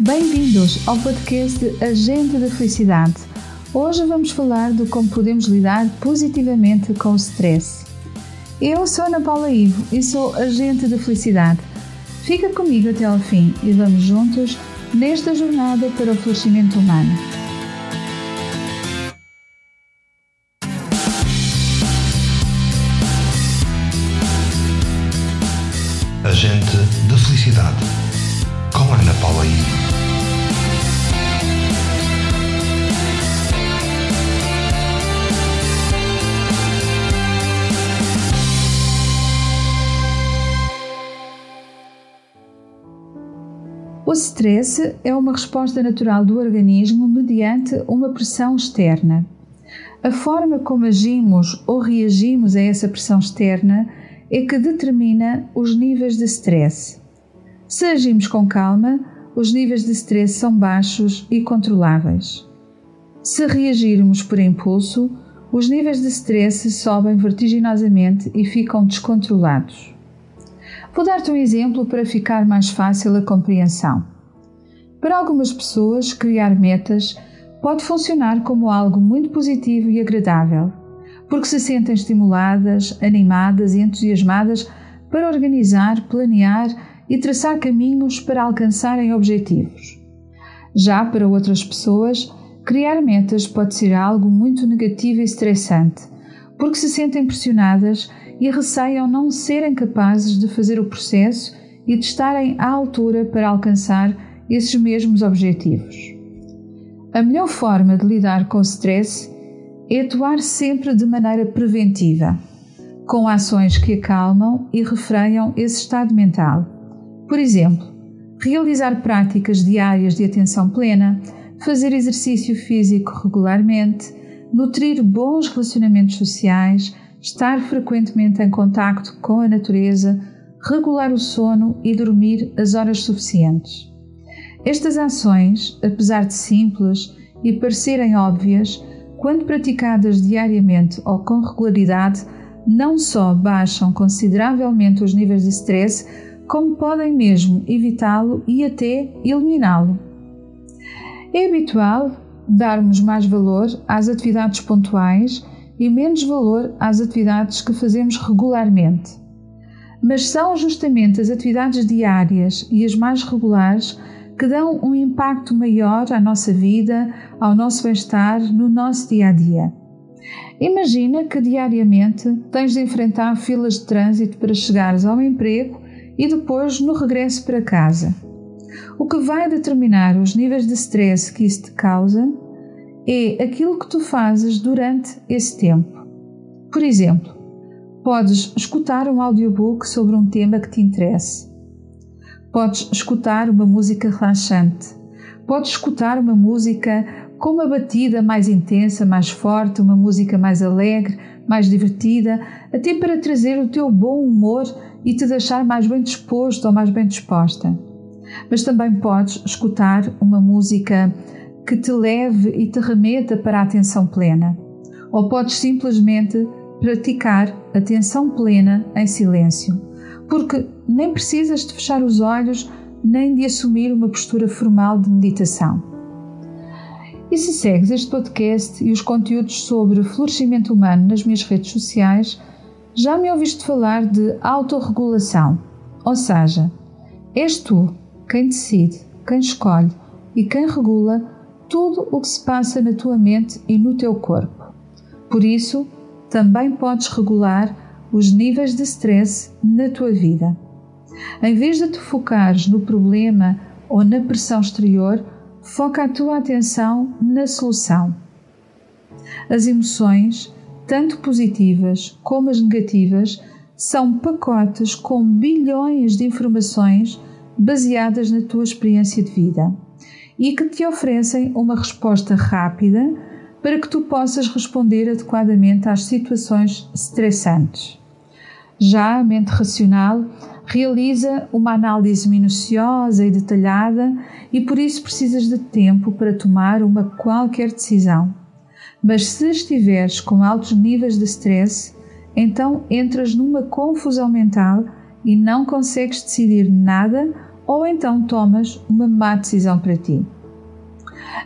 Bem-vindos ao podcast Agente da Felicidade. Hoje vamos falar de como podemos lidar positivamente com o stress. Eu sou Ana Paula Ivo e sou agente da felicidade. Fica comigo até ao fim e vamos juntos nesta jornada para o florescimento humano. Agente da Felicidade, O stress é uma resposta natural do organismo mediante uma pressão externa. A forma como agimos ou reagimos a essa pressão externa é que determina os níveis de stress. Se agimos com calma, os níveis de stress são baixos e controláveis. Se reagirmos por impulso, os níveis de stress sobem vertiginosamente e ficam descontrolados. Vou dar-te um exemplo para ficar mais fácil a compreensão. Para algumas pessoas, criar metas pode funcionar como algo muito positivo e agradável, porque se sentem estimuladas, animadas e entusiasmadas para organizar, planear e traçar caminhos para alcançarem objetivos. Já para outras pessoas, criar metas pode ser algo muito negativo e estressante, porque se sentem pressionadas e receiam não serem capazes de fazer o processo e de estarem à altura para alcançar esses mesmos objetivos. A melhor forma de lidar com o stress é atuar sempre de maneira preventiva, com ações que acalmam e refreiam esse estado mental. Por exemplo, realizar práticas diárias de atenção plena, fazer exercício físico regularmente, nutrir bons relacionamentos sociais, estar frequentemente em contacto com a natureza, regular o sono e dormir as horas suficientes. Estas ações, apesar de simples e parecerem óbvias, quando praticadas diariamente ou com regularidade, não só baixam consideravelmente os níveis de stress, como podem mesmo evitá-lo e até eliminá-lo. É habitual darmos mais valor às atividades pontuais e menos valor às atividades que fazemos regularmente. Mas são justamente as atividades diárias e as mais regulares que dão um impacto maior à nossa vida, ao nosso bem-estar, no nosso dia a dia. Imagina que diariamente tens de enfrentar filas de trânsito para chegares ao emprego e depois no regresso para casa. O que vai determinar os níveis de stress que isso te causa é aquilo que tu fazes durante esse tempo. Por exemplo, podes escutar um audiobook sobre um tema que te interesse. Podes escutar uma música relaxante. Podes escutar uma música com uma batida mais intensa, mais forte, uma música mais alegre, mais divertida, até para trazer o teu bom humor e te deixar mais bem disposto ou mais bem disposta. Mas também podes escutar uma música que te leve e te remeta para a atenção plena. Ou podes simplesmente praticar atenção plena em silêncio, porque nem precisas de fechar os olhos nem de assumir uma postura formal de meditação. E se segues este podcast e os conteúdos sobre florescimento humano nas minhas redes sociais, já me ouviste falar de autorregulação, ou seja, és tu quem decide, quem escolhe e quem regula tudo o que se passa na tua mente e no teu corpo. Por isso, também podes regular os níveis de stress na tua vida. Em vez de te focares no problema ou na pressão exterior, foca a tua atenção na solução. As emoções, tanto positivas como as negativas, são pacotes com bilhões de informações baseadas na tua experiência de vida e que te oferecem uma resposta rápida para que tu possas responder adequadamente às situações estressantes. Já a mente racional realiza uma análise minuciosa e detalhada e por isso precisas de tempo para tomar uma qualquer decisão. Mas se estiveres com altos níveis de stress, então entras numa confusão mental e não consegues decidir nada ou então tomas uma má decisão para ti.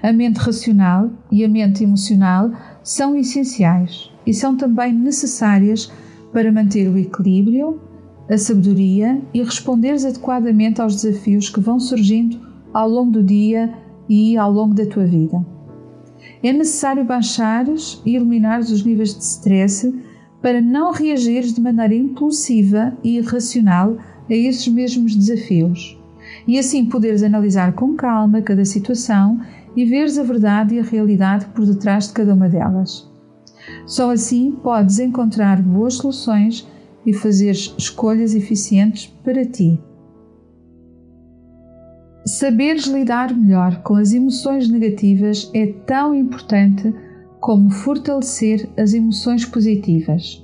A mente racional e a mente emocional são essenciais e são também necessárias para manter o equilíbrio, a sabedoria e responderes adequadamente aos desafios que vão surgindo ao longo do dia e ao longo da tua vida. É necessário baixares e eliminares os níveis de stress para não reagires de maneira impulsiva e irracional a esses mesmos desafios e assim poderes analisar com calma cada situação e veres a verdade e a realidade por detrás de cada uma delas. Só assim podes encontrar boas soluções e fazer escolhas eficientes para ti. Saberes lidar melhor com as emoções negativas é tão importante como fortalecer as emoções positivas.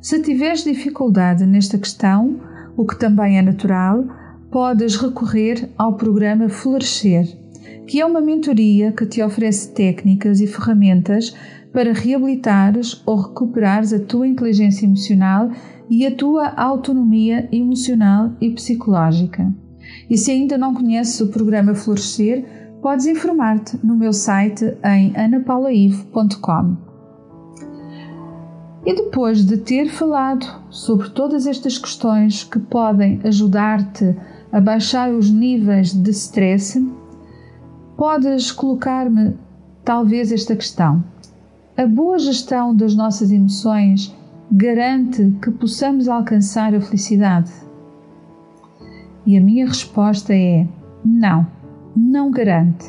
Se tiveres dificuldade nesta questão, o que também é natural, podes recorrer ao programa Florescer, que é uma mentoria que te oferece técnicas e ferramentas para reabilitares ou recuperares a tua inteligência emocional e a tua autonomia emocional e psicológica. E se ainda não conheces o programa Florescer, podes informar-te no meu site em anapaulaivo.com. E depois de ter falado sobre todas estas questões que podem ajudar-te a baixar os níveis de stress, podes colocar-me talvez esta questão: a boa gestão das nossas emoções garante que possamos alcançar a felicidade? E a minha resposta é: não, não garante.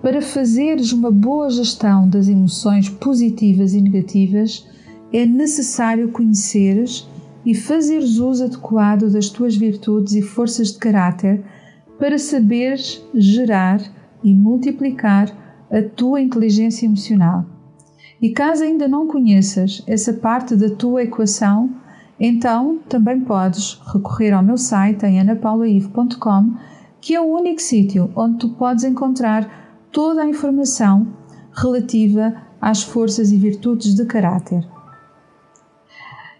Para fazeres uma boa gestão das emoções positivas e negativas, é necessário conheceres e fazeres uso adequado das tuas virtudes e forças de caráter para saberes gerar e multiplicar a tua inteligência emocional. E caso ainda não conheças essa parte da tua equação, então também podes recorrer ao meu site em anapaulaive.com, que é o único sítio onde tu podes encontrar toda a informação relativa às forças e virtudes de caráter.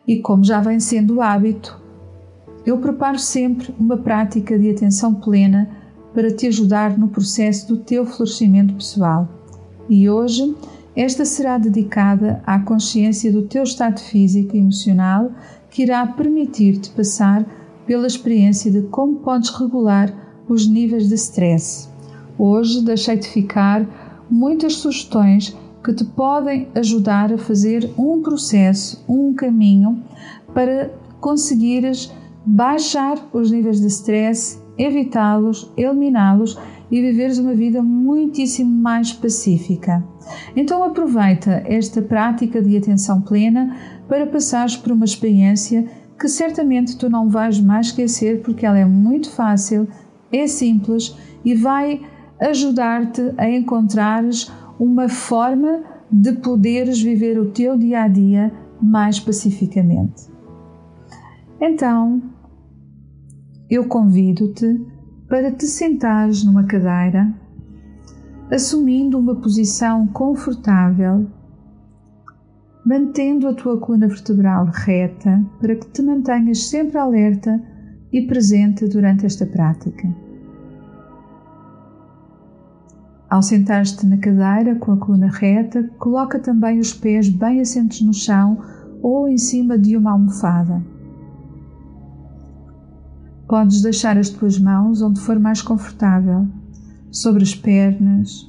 E como já vem sendo o hábito, eu preparo sempre uma prática de atenção plena para te ajudar no processo do teu florescimento pessoal. E hoje, esta será dedicada à consciência do teu estado físico e emocional, que irá permitir-te passar pela experiência de como podes regular os níveis de stress. Hoje deixei-te ficar muitas sugestões que te podem ajudar a fazer um processo, um caminho para conseguires baixar os níveis de stress, evitá-los, eliminá-los e viveres uma vida muitíssimo mais pacífica. Então aproveita esta prática de atenção plena para passares por uma experiência que certamente tu não vais mais esquecer porque ela é muito fácil, é simples e vai ajudar-te a encontrares uma forma de poderes viver o teu dia a dia mais pacificamente. Então, eu convido-te para te sentares numa cadeira, assumindo uma posição confortável, mantendo a tua coluna vertebral reta para que te mantenhas sempre alerta e presente durante esta prática. Ao sentar-te na cadeira com a coluna reta, coloca também os pés bem assentos no chão ou em cima de uma almofada. Podes deixar as tuas mãos onde for mais confortável, sobre as pernas,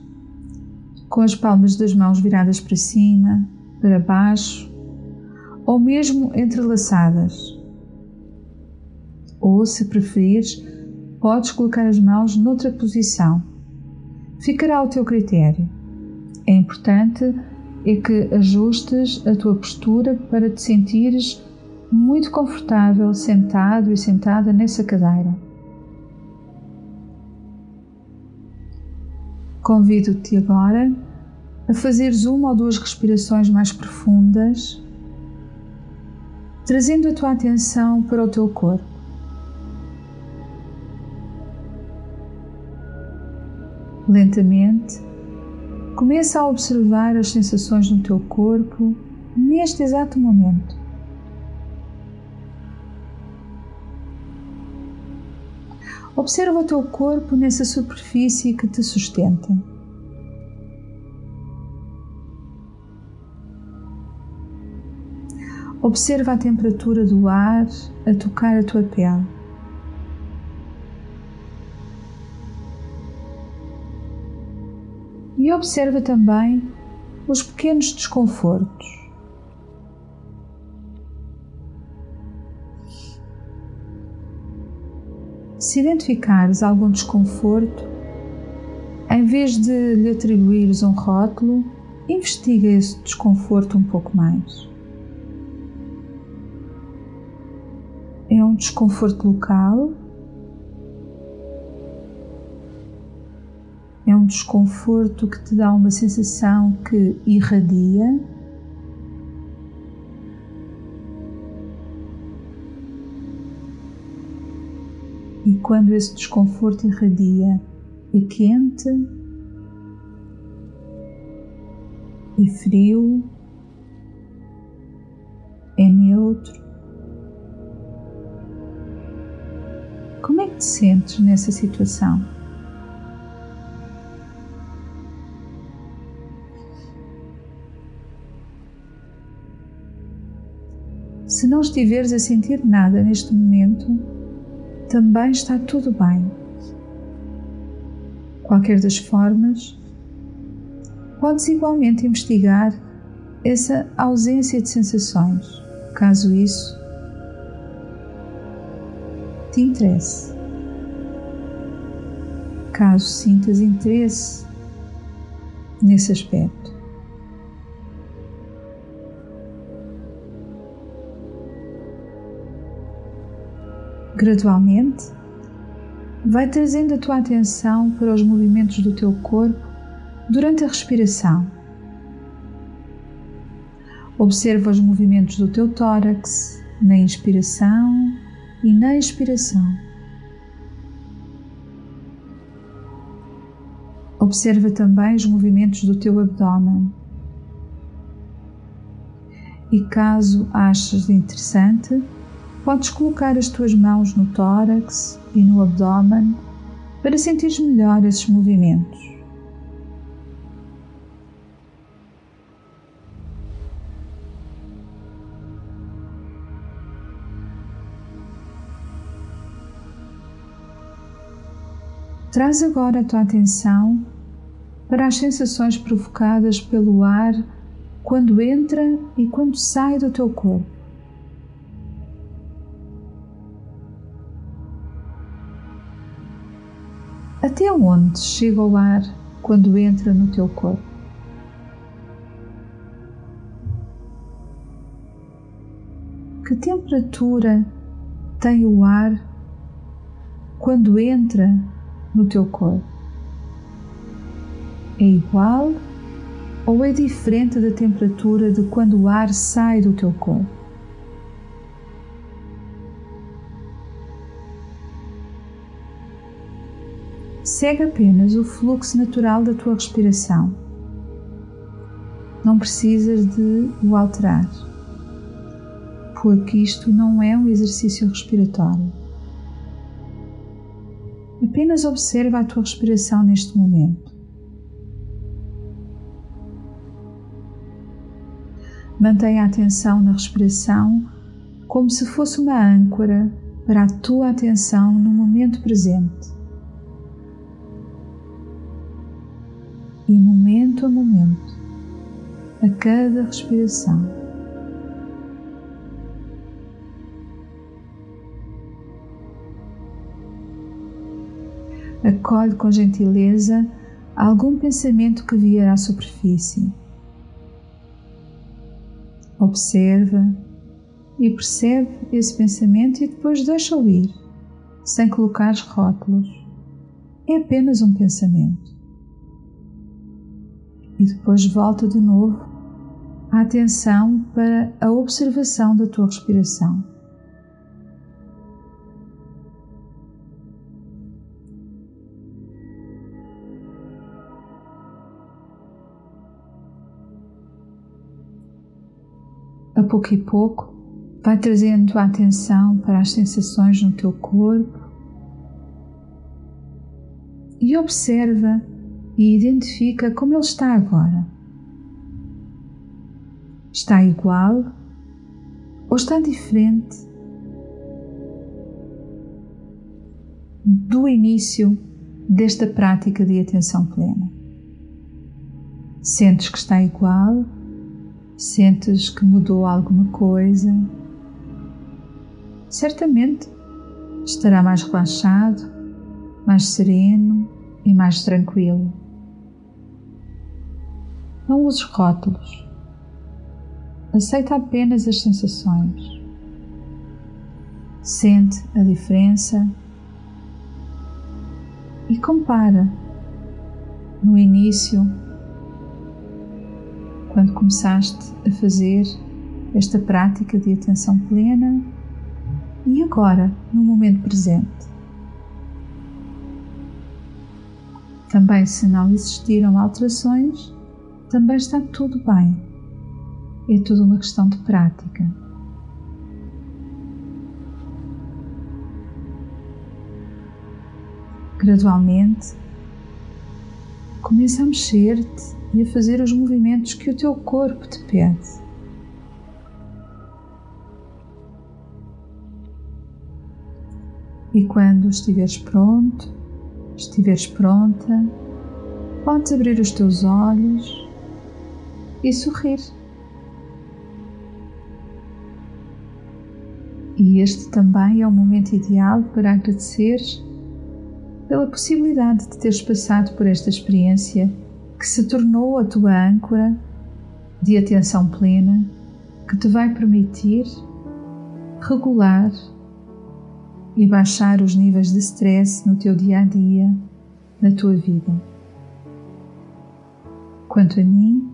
com as palmas das mãos viradas para cima, para baixo ou mesmo entrelaçadas. Ou, se preferires, podes colocar as mãos noutra posição ficará ao teu critério. É importante é que ajustes a tua postura para te sentires muito confortável sentado e sentada nessa cadeira. Convido-te agora a fazeres uma ou duas respirações mais profundas, trazendo a tua atenção para o teu corpo. Lentamente, começa a observar as sensações no teu corpo neste exato momento. Observa o teu corpo nessa superfície que te sustenta. Observa a temperatura do ar a tocar a tua pele. E observa também os pequenos desconfortos. Se identificares algum desconforto, em vez de lhe atribuires um rótulo, investiga esse desconforto um pouco mais. É um desconforto local? É um desconforto que te dá uma sensação que irradia? E quando esse desconforto irradia, é quente, é frio, é neutro. Como é que te sentes nessa situação? Se não estiveres a sentir nada neste momento, também está tudo bem. Qualquer das formas, podes igualmente investigar essa ausência de sensações, caso isso te interesse. Caso sintas interesse nesse aspecto. Gradualmente, vai trazendo a tua atenção para os movimentos do teu corpo durante a respiração. Observa os movimentos do teu tórax na inspiração e na expiração. Observa também os movimentos do teu abdômen. E caso aches interessante, Podes colocar as tuas mãos no tórax e no abdômen para sentir melhor esses movimentos. Traz agora a tua atenção para as sensações provocadas pelo ar quando entra e quando sai do teu corpo. Até onde chega o ar quando entra no teu corpo? Que temperatura tem o ar quando entra no teu corpo? É igual ou é diferente da temperatura de quando o ar sai do teu corpo? Segue apenas o fluxo natural da tua respiração. Não precisas de o alterar, porque isto não é um exercício respiratório. Apenas observa a tua respiração neste momento. Mantenha a atenção na respiração como se fosse uma âncora para a tua atenção no momento presente. E momento a momento, a cada respiração. Acolhe com gentileza algum pensamento que vier à superfície. Observa e percebe esse pensamento e depois deixa-o ir, sem colocar rótulos. É apenas um pensamento e depois volta de novo a atenção para a observação da tua respiração. A pouco e pouco, vai trazendo a atenção para as sensações no teu corpo, e observa e identifica como ele está agora. Está igual ou está diferente do início desta prática de atenção plena? Sentes que está igual? Sentes que mudou alguma coisa? Certamente estará mais relaxado, mais sereno e mais tranquilo. Não uses rótulos. Aceita apenas as sensações. Sente a diferença e compara no início, quando começaste a fazer esta prática de atenção plena e agora, no momento presente. Também, se não existiram alterações, também está tudo bem. É tudo uma questão de prática. Gradualmente, começa a mexer-te e a fazer os movimentos que o teu corpo te pede. E quando estiveres pronto, estiveres pronta, podes abrir os teus olhos e sorrir. E este também é o momento ideal para agradeceres pela possibilidade de teres passado por esta experiência que se tornou a tua âncora de atenção plena que te vai permitir regular e baixar os níveis de stress no teu dia a dia, na tua vida. Quanto a mim,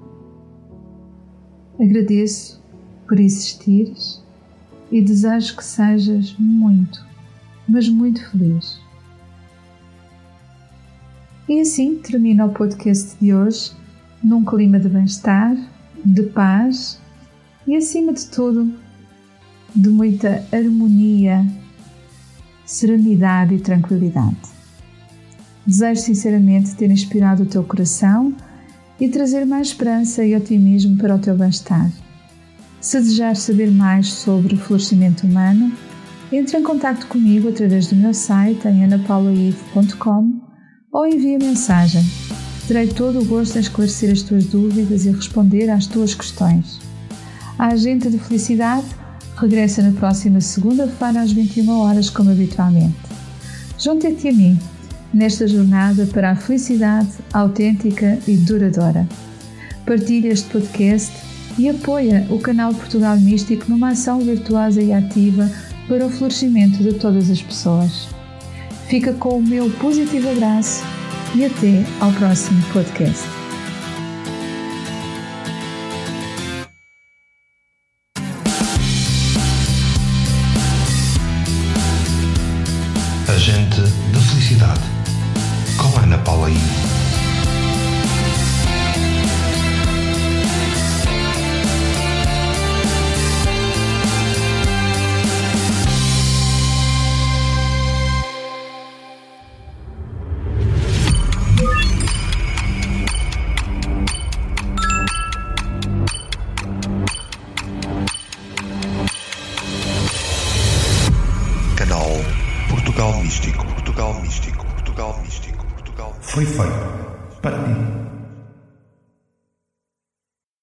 agradeço por existires e desejo que sejas muito, mas muito feliz. E assim termina o podcast de hoje num clima de bem-estar, de paz e, acima de tudo, de muita harmonia serenidade e tranquilidade. Desejo sinceramente ter inspirado o teu coração e trazer mais esperança e otimismo para o teu bem-estar. Se desejares saber mais sobre o florescimento humano, entre em contato comigo através do meu site em anapaulaive.com ou envia mensagem. Terei todo o gosto em esclarecer as tuas dúvidas e responder às tuas questões. A Agente de Felicidade regressa na próxima segunda-feira às 21 horas, como habitualmente. Junte-te a mim nesta jornada para a felicidade autêntica e duradoura. Partilha este podcast e apoia o canal Portugal Místico numa ação virtuosa e ativa para o florescimento de todas as pessoas. Fica com o meu positivo abraço e até ao próximo podcast.